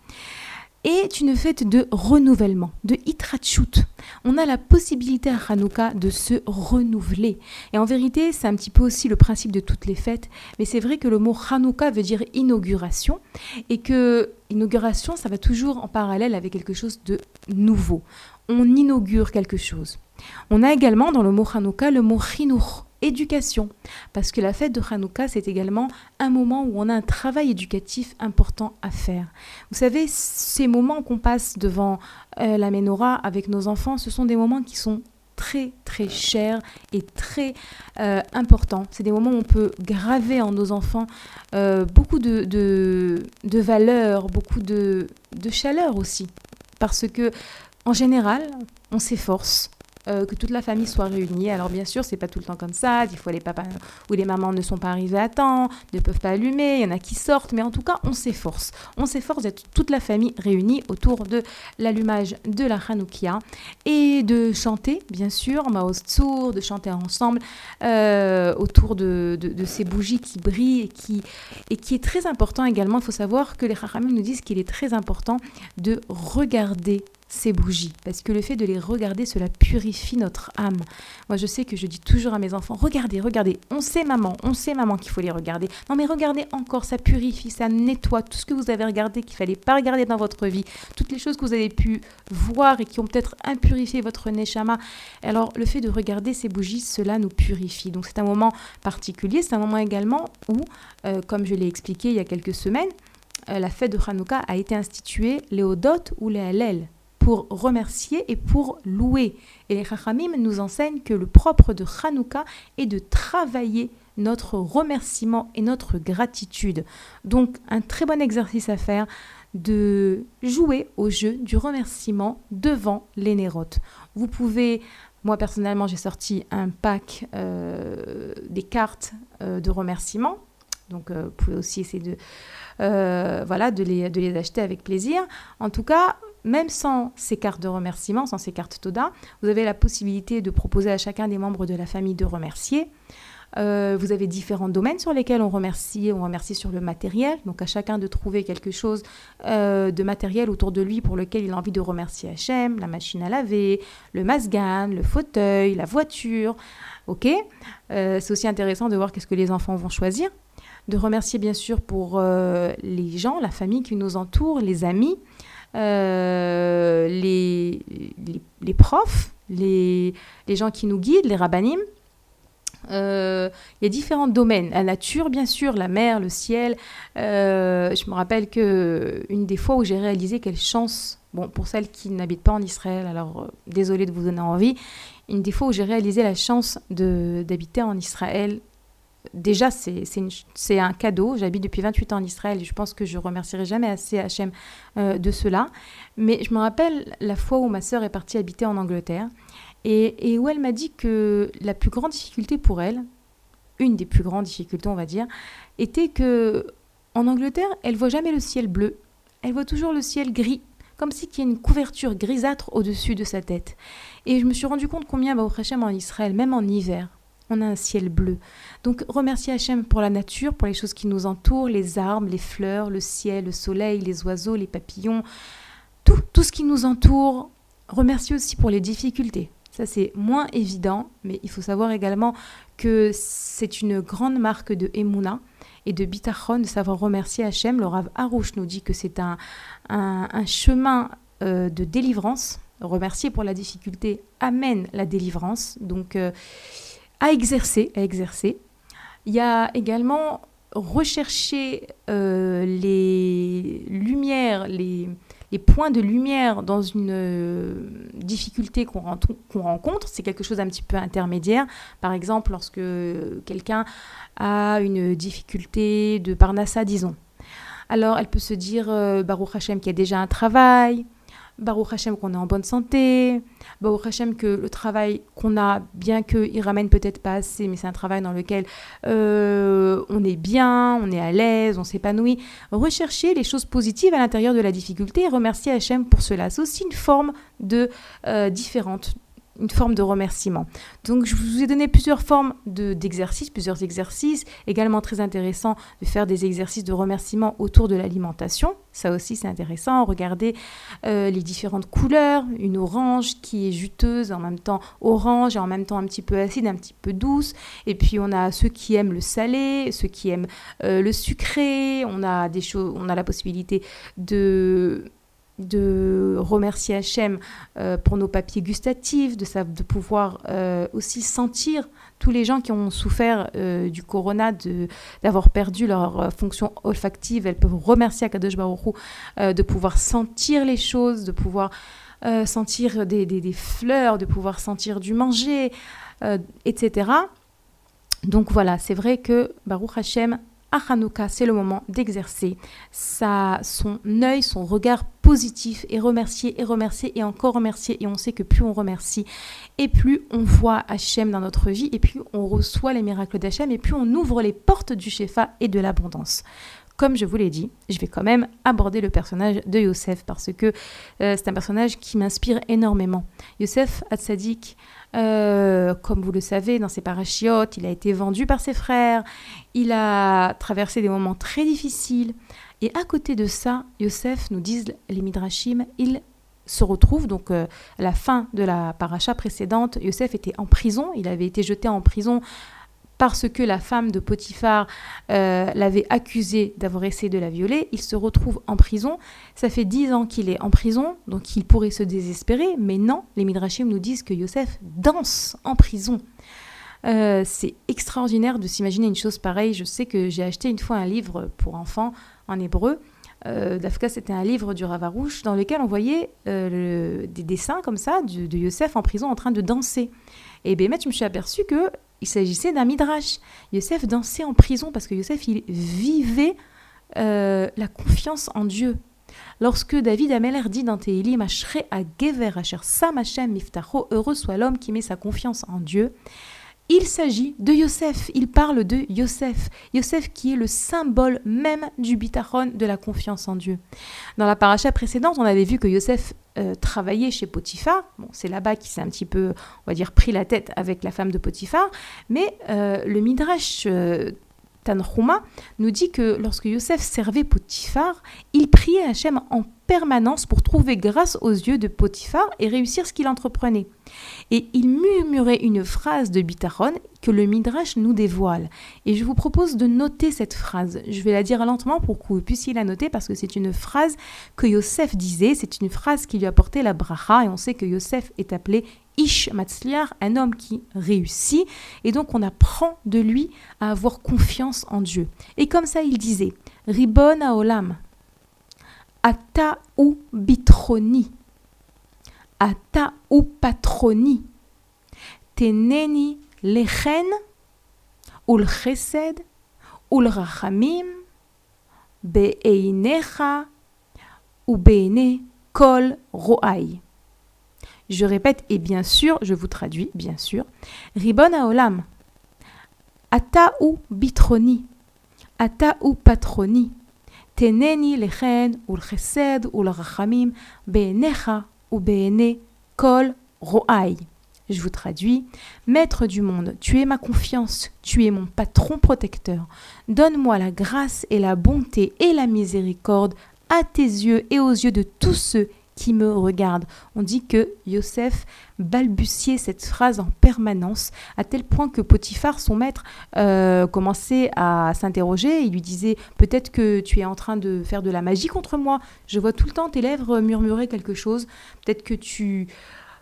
est une fête de renouvellement, de hitrachut. On a la possibilité à Hanouka de se renouveler. Et en vérité, c'est un petit peu aussi le principe de toutes les fêtes. Mais c'est vrai que le mot Hanouka veut dire inauguration. Et que inauguration, ça va toujours en parallèle avec quelque chose de nouveau. On inaugure quelque chose. On a également dans le mot Hanouka le mot Chinuch, éducation. Parce que la fête de Hanouka, c'est également un moment où on a un travail éducatif important à faire. Vous savez, ces moments qu'on passe devant euh, la menorah avec nos enfants, ce sont des moments qui sont très très chers et très euh, importants. C'est des moments où on peut graver en nos enfants euh, beaucoup de, de, valeurs, beaucoup de, de chaleur aussi. Parce que en général, on s'efforce, euh, que toute la famille soit réunie. Alors bien sûr, c'est pas tout le temps comme ça. Des fois, les papas ou les mamans ne sont pas arrivés à temps, ne peuvent pas allumer. Il y en a qui sortent, mais en tout cas, on s'efforce. On s'efforce d'être toute la famille réunie autour de l'allumage de la Hanoukia et de chanter, bien sûr, Maos Tsour, de chanter ensemble euh, autour de, ces bougies qui brillent et qui, et qui est très important également. Il faut savoir que les Chachamim nous disent qu'il est très important de regarder ces bougies, parce que le fait de les regarder, cela purifie notre âme. Moi, je sais que je dis toujours à mes enfants, regardez, regardez, on sait maman, on sait maman qu'il faut les regarder. Non, mais regardez encore, ça purifie, ça nettoie tout ce que vous avez regardé, qu'il fallait pas regarder dans votre vie, toutes les choses que vous avez pu voir et qui ont peut-être impurifié votre neshama. Alors, le fait de regarder ces bougies, cela nous purifie. Donc, c'est un moment particulier, c'est un moment également où, euh, comme je l'ai expliqué il y a quelques semaines, euh, la fête de Hanouka a été instituée, Léodot ou les Hallel pour remercier et pour louer. Et les Chachamim nous enseignent que le propre de Hanouka est de travailler notre remerciement et notre gratitude. Donc un très bon exercice à faire de jouer au jeu du remerciement devant les nérotes. Vous pouvez, moi personnellement j'ai sorti un pack euh, des cartes euh, de remerciement. Donc euh, vous pouvez aussi essayer de, voilà, de, les, de les acheter avec plaisir. En tout cas, même sans ces cartes de remerciement, sans ces cartes Toda, vous avez la possibilité de proposer à chacun des membres de la famille de remercier. Euh, vous avez différents domaines sur lesquels on remercie. On remercie sur le matériel, donc à chacun de trouver quelque chose euh, de matériel autour de lui pour lequel il a envie de remercier Hachem, la machine à laver, le masgan, le fauteuil, la voiture. Ok euh, C'est aussi intéressant de voir qu'est-ce que les enfants vont choisir. De remercier bien sûr pour les gens, la famille qui nous entoure, les amis, les, les, profs, les, les gens qui nous guident, les rabbinim. Euh, il y a différents domaines. La nature, bien sûr, la mer, le ciel. Euh, je me rappelle que une des fois où j'ai réalisé quelle chance, bon, pour celles qui n'habitent pas en Israël, alors euh, désolé de vous donner envie, une des fois où j'ai réalisé la chance d'habiter en Israël, déjà, c'est un cadeau. J'habite depuis 28 ans en Israël et je pense que je remercierai jamais assez Hachem de cela. Mais je me rappelle la fois où ma sœur est partie habiter en Angleterre et, où elle m'a dit que la plus grande difficulté pour elle, une des plus grandes difficultés on va dire, était que en Angleterre, elle voit jamais le ciel bleu, elle voit toujours le ciel gris, comme si qu'il y a une couverture grisâtre au-dessus de sa tête. Et je me suis rendu compte combien, bah, au Hachem en Israël, même en hiver, on a un ciel bleu. Donc remercier Hachem pour la nature, pour les choses qui nous entourent, les arbres, les fleurs, le ciel, le soleil, les oiseaux, les papillons, tout, tout ce qui nous entoure. Remercier aussi pour les difficultés. Ça, c'est moins évident, mais il faut savoir également que c'est une grande marque de Emouna et de Bitachon de savoir remercier Hachem. Le Rav Harouche nous dit que c'est un, un, chemin euh, de délivrance. Remercier pour la difficulté amène la délivrance. Donc, euh, à exercer, à exercer. Il y a également rechercher euh, les lumières, les, points de lumière dans une euh, difficulté qu'on rencontre, c'est quelque chose d'un petit peu intermédiaire. Par exemple, lorsque quelqu'un a une difficulté de parnassa, disons. Alors, elle peut se dire, euh, Baruch Hashem qui a déjà un travail, Baruch Hashem qu'on est en bonne santé, Baruch Hashem que le travail qu'on a, bien qu'il ramène peut-être pas assez, mais c'est un travail dans lequel euh, on est bien, on est à l'aise, on s'épanouit. Rechercher les choses positives à l'intérieur de la difficulté et remercier Hachem pour cela. C'est aussi une forme de euh, différente une forme de remerciement. Donc je vous ai donné plusieurs formes d'exercices, plusieurs exercices, également très intéressant de faire des exercices de remerciement autour de l'alimentation. Ça aussi c'est intéressant. Regardez euh, les différentes couleurs, une orange qui est juteuse, en même temps orange et en même temps un petit peu acide, un petit peu douce. Et puis on a ceux qui aiment le salé, ceux qui aiment euh, le sucré. On a des choses, on a la possibilité de de remercier Hachem euh, pour nos papiers gustatifs, de, de pouvoir euh, aussi sentir tous les gens qui ont souffert euh, du corona, d'avoir perdu leur fonction olfactive. Elles peuvent remercier Akadosh Baruch de pouvoir sentir les choses, de pouvoir sentir des, des, fleurs, de pouvoir sentir du manger, etc. Donc voilà, c'est vrai que Baruch Hashem à Hanouka, c'est le moment d'exercer son œil, son regard positif et remercier et remercier et encore remercier. Et on sait que plus on remercie et plus on voit Hachem dans notre vie et plus on reçoit les miracles d'Hachem et plus on ouvre les portes du Shefa et de l'abondance comme je vous l'ai dit, je vais quand même aborder le personnage de Yosef parce que euh, c'est un personnage qui m'inspire énormément. Yosef Hatzadik, euh, comme vous le savez, dans ses parachiotes, il a été vendu par ses frères, il a traversé des moments très difficiles. Et à côté de ça, Yosef, nous disent les Midrashim, il se retrouve donc euh, à la fin de la paracha précédente, Yosef était en prison, il avait été jeté en prison parce que la femme de Potiphar euh, l'avait accusé d'avoir essayé de la violer, il se retrouve en prison. Ça fait dix ans qu'il est en prison, donc il pourrait se désespérer, mais non, les Midrashim nous disent que Yosef danse en prison. Euh, c'est extraordinaire de s'imaginer une chose pareille. Je sais que j'ai acheté une fois un livre pour enfants en hébreu. Euh, Dafka, c'était un livre du Ravarouche dans lequel on voyait des dessins comme ça de, Yosef en prison en train de danser. Et bien, je me suis aperçu que il s'agissait d'un midrash. Yosef dansait en prison parce que Yosef, il vivait euh, la confiance en Dieu. Lorsque David Ameller dit dans Tehilim, a Gever, Asher Sam Hashem Miftacho, heureux soit l'homme qui met sa confiance en Dieu, il s'agit de Yosef. Il parle de Yosef. Yosef qui est le symbole même du bitachon, de la confiance en Dieu. Dans la paracha précédente, on avait vu que Yosef euh, travaillait chez Potiphar. Bon, c'est là-bas qu'il s'est un petit peu, on va dire, pris la tête avec la femme de Potiphar. Mais euh, le Midrash euh, Tanhuma nous dit que lorsque Yosef servait Potiphar, il priait Hachem en permanence pour trouver grâce aux yeux de Potiphar et réussir ce qu'il entreprenait. Et il murmurait une phrase de Bitachon que le Midrash nous dévoile. Et je vous propose de noter cette phrase. Je vais la dire lentement pour que vous puissiez la noter parce que c'est une phrase que Yosef disait, c'est une phrase qui lui apportait la bracha et on sait que Yosef est appelé Ish Matzliar, un homme qui réussit, et donc on apprend de lui à avoir confiance en Dieu. Et comme ça, il disait Ribon Olam, Ata ou bitroni, Ata ou patroni, Teneni lechen, ul chesed, ul rachamim, be'einecha, ou be'ene kol. Je répète, et bien sûr, je vous traduis, bien sûr. Ribon Olam. Ata ou bitroni. Ata ou patroni. Teneni lechen ou chesed ou rachamim be'enecha ou be'ene kol ro'ai. Je vous traduis. Maître du monde, tu es ma confiance, tu es mon patron protecteur. Donne-moi la grâce et la bonté et la miséricorde à tes yeux et aux yeux de tous ceux qui me regarde. On dit que Yosef balbutiait cette phrase en permanence, à tel point que Potiphar, son maître, euh, commençait à s'interroger. Il lui disait Peut-être que tu es en train de faire de la magie contre moi. Je vois tout le temps tes lèvres murmurer quelque chose. Peut-être que tu.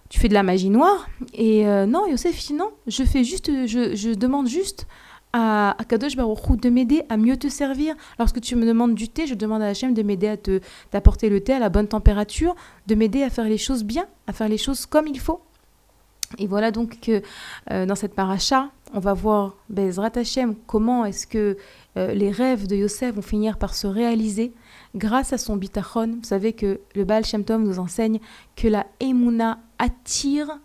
Tu fais de la magie noire Et euh, non, Yosef non, je fais juste, je demande juste à, Kadosh Baruch de m'aider à mieux te servir. Lorsque tu me demandes du thé, je demande à Hachem de m'aider à te d'apporter le thé à la bonne température, de m'aider à faire les choses bien, à faire les choses comme il faut. Et voilà donc que euh, dans cette paracha, on va voir Bezrat Hachem comment est-ce que euh, les rêves de Yosef vont finir par se réaliser grâce à son bitachon. Vous savez que le Baal Shem Tov nous enseigne que la Emouna attire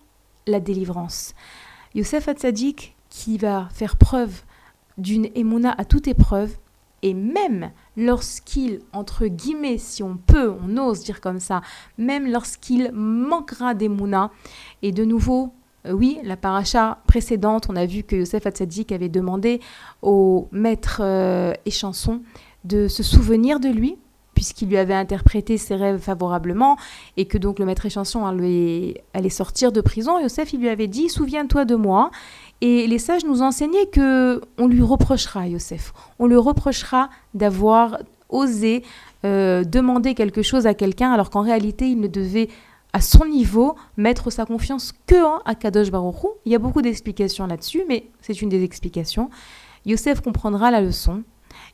la délivrance. Yosef Hatzadik, qui va faire preuve d'une émouna à toute épreuve, et même lorsqu'il, entre guillemets, si on peut, on ose dire comme ça, même lorsqu'il manquera d'émouna, et de nouveau, euh, oui, la paracha précédente, on a vu que Yosef Hatzadik avait demandé au maître euh, et chanson de se souvenir de lui, puisqu'il lui avait interprété ses rêves favorablement, et que donc le maître et chanson allait, allait sortir de prison, Yosef, il lui avait dit, souviens-toi de moi, et les sages nous enseignaient que on lui reprochera, Yosef, on lui reprochera d'avoir osé euh, demander quelque chose à quelqu'un alors qu'en réalité il ne devait à son niveau mettre sa confiance que en Akadosh Baruch Il y a beaucoup d'explications là-dessus, mais c'est une des explications. Yosef comprendra la leçon.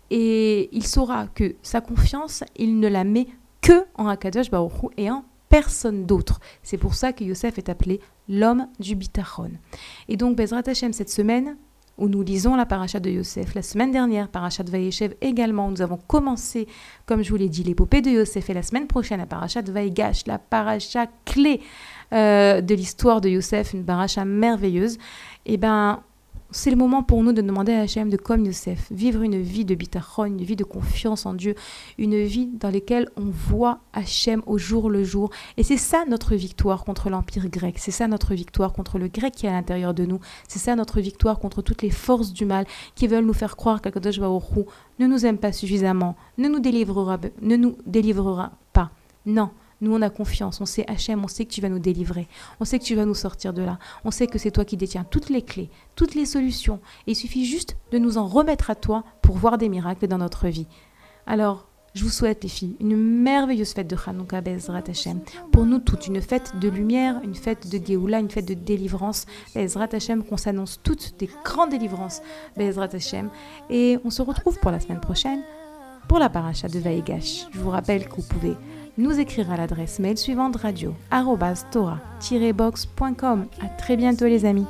Et il saura que sa confiance, il ne la met que en Akadosh Baruch et en personne d'autre. C'est pour ça que Yosef est appelé l'homme du bitachon. Et donc, Bezrat Hashem, cette semaine, où nous lisons la paracha de Yosef. La semaine dernière, paracha de Vaïchev également, nous avons commencé, comme je vous l'ai dit, l'épopée de Yosef. Et la semaine prochaine, la paracha de Vaïgash, la paracha clé euh, de l'histoire de Yosef, une paracha merveilleuse. Et eh ben, c'est le moment pour nous de demander à Hachem de, comme Youssef, vivre une vie de bitachon, une vie de confiance en Dieu, une vie dans laquelle on voit Hachem au jour le jour. Et c'est ça notre victoire contre l'Empire grec, c'est ça notre victoire contre le grec qui est à l'intérieur de nous, c'est ça notre victoire contre toutes les forces du mal qui veulent nous faire croire qu'Akadosh Baruch ne nous aime pas suffisamment, ne nous délivrera, ne nous délivrera pas. Non, nous, on a confiance. On sait, Hachem, on sait que tu vas nous délivrer. On sait que tu vas nous sortir de là. On sait que c'est toi qui détiens toutes les clés, toutes les solutions. Et il suffit juste de nous en remettre à toi pour voir des miracles dans notre vie. Alors, je vous souhaite, les filles, une merveilleuse fête de Hanouka Bezrat Hashem. Pour nous toutes, une fête de lumière, une fête de Géoula, une fête de délivrance. Bezrat Hashem, qu'on s'annonce toutes des grandes délivrances. Bezrat Hashem. Et on se retrouve pour la semaine prochaine pour la paracha de Vaïgash. Je vous rappelle que vous pouvez nous écrire à l'adresse mail suivante radio boxcom À très bientôt les amis.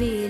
be